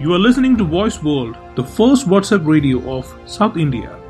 You are listening to Voice World, the first WhatsApp radio of South India.